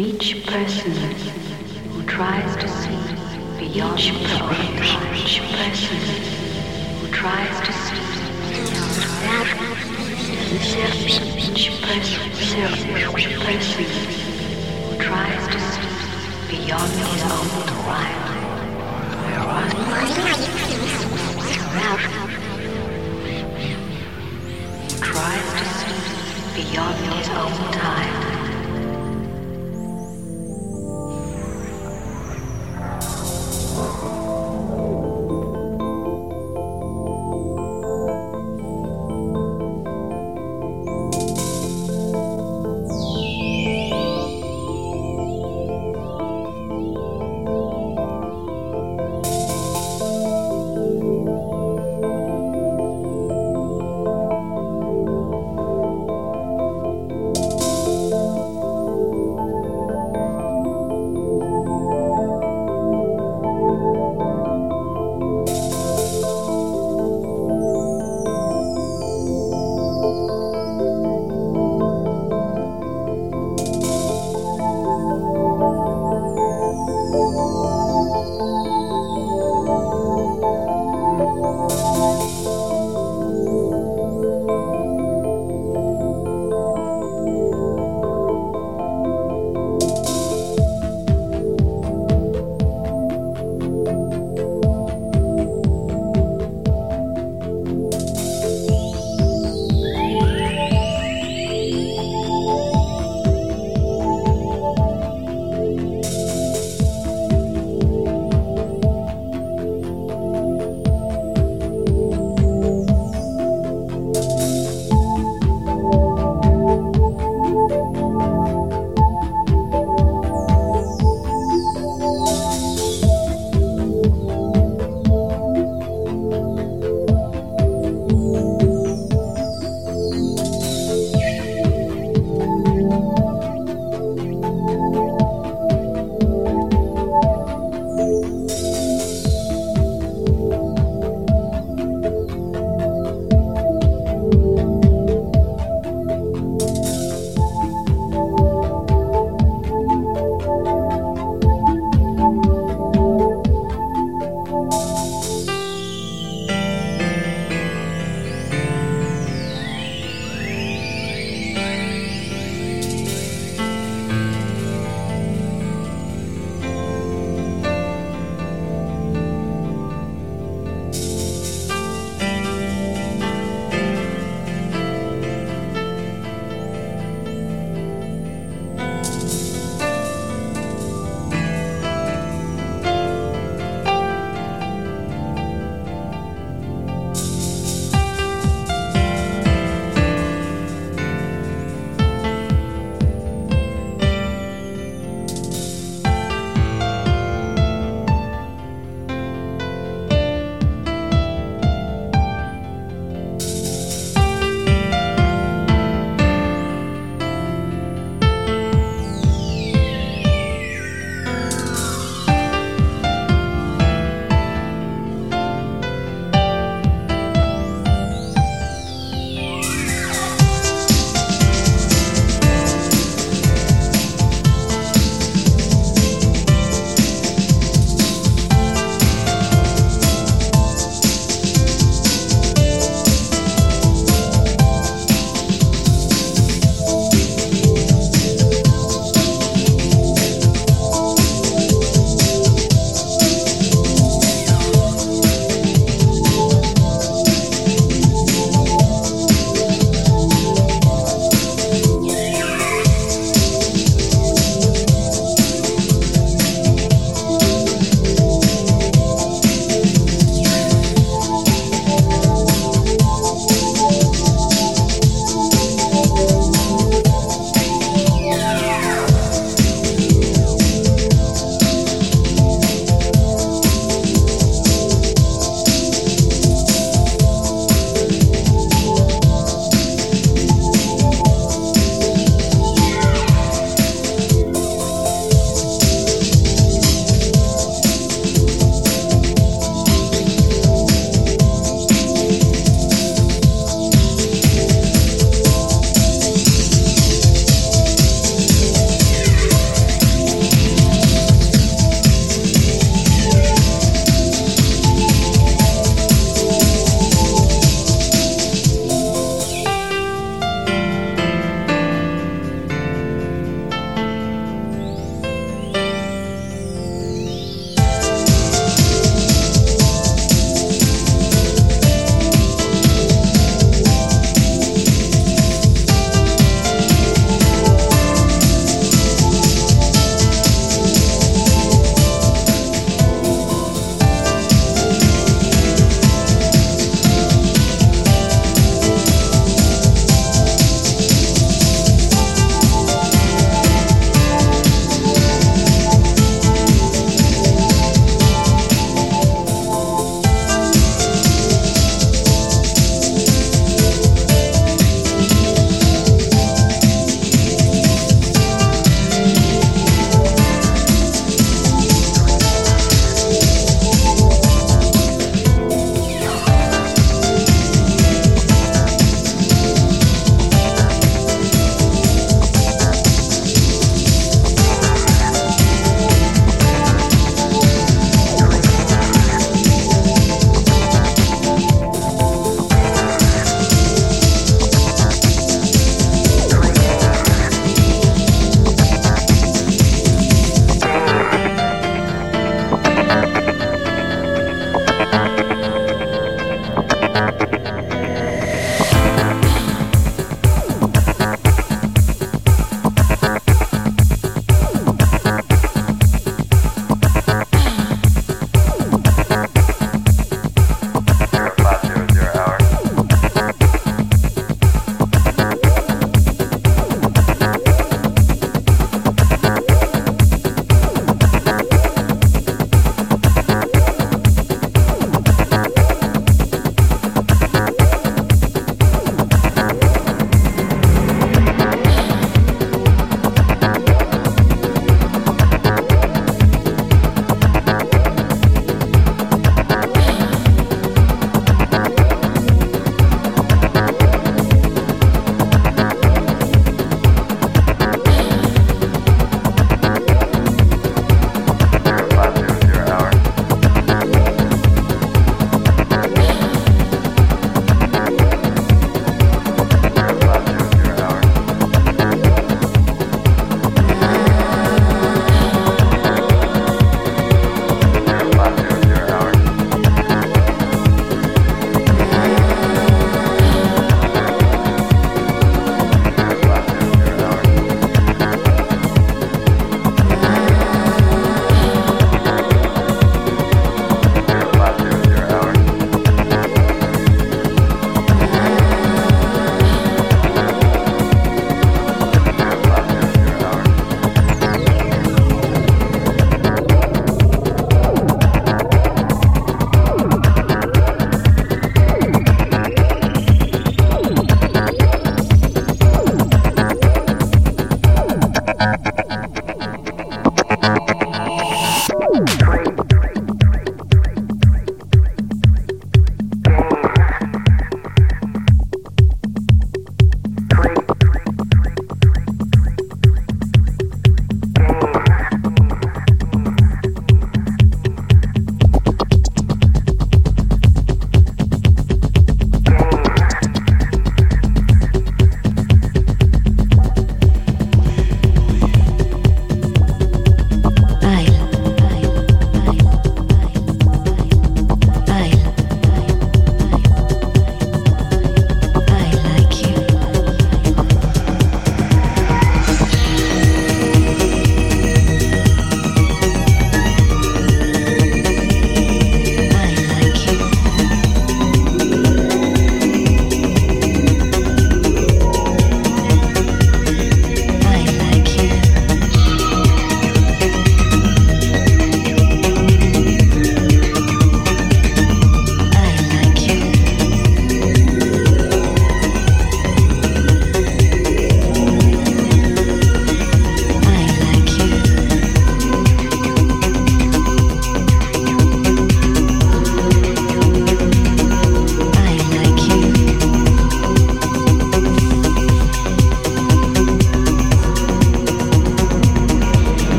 Each person who tries to see beyond each person, each person who tries to see beyond each person, each person who tries to see beyond his own trial. Tries to see beyond his own time.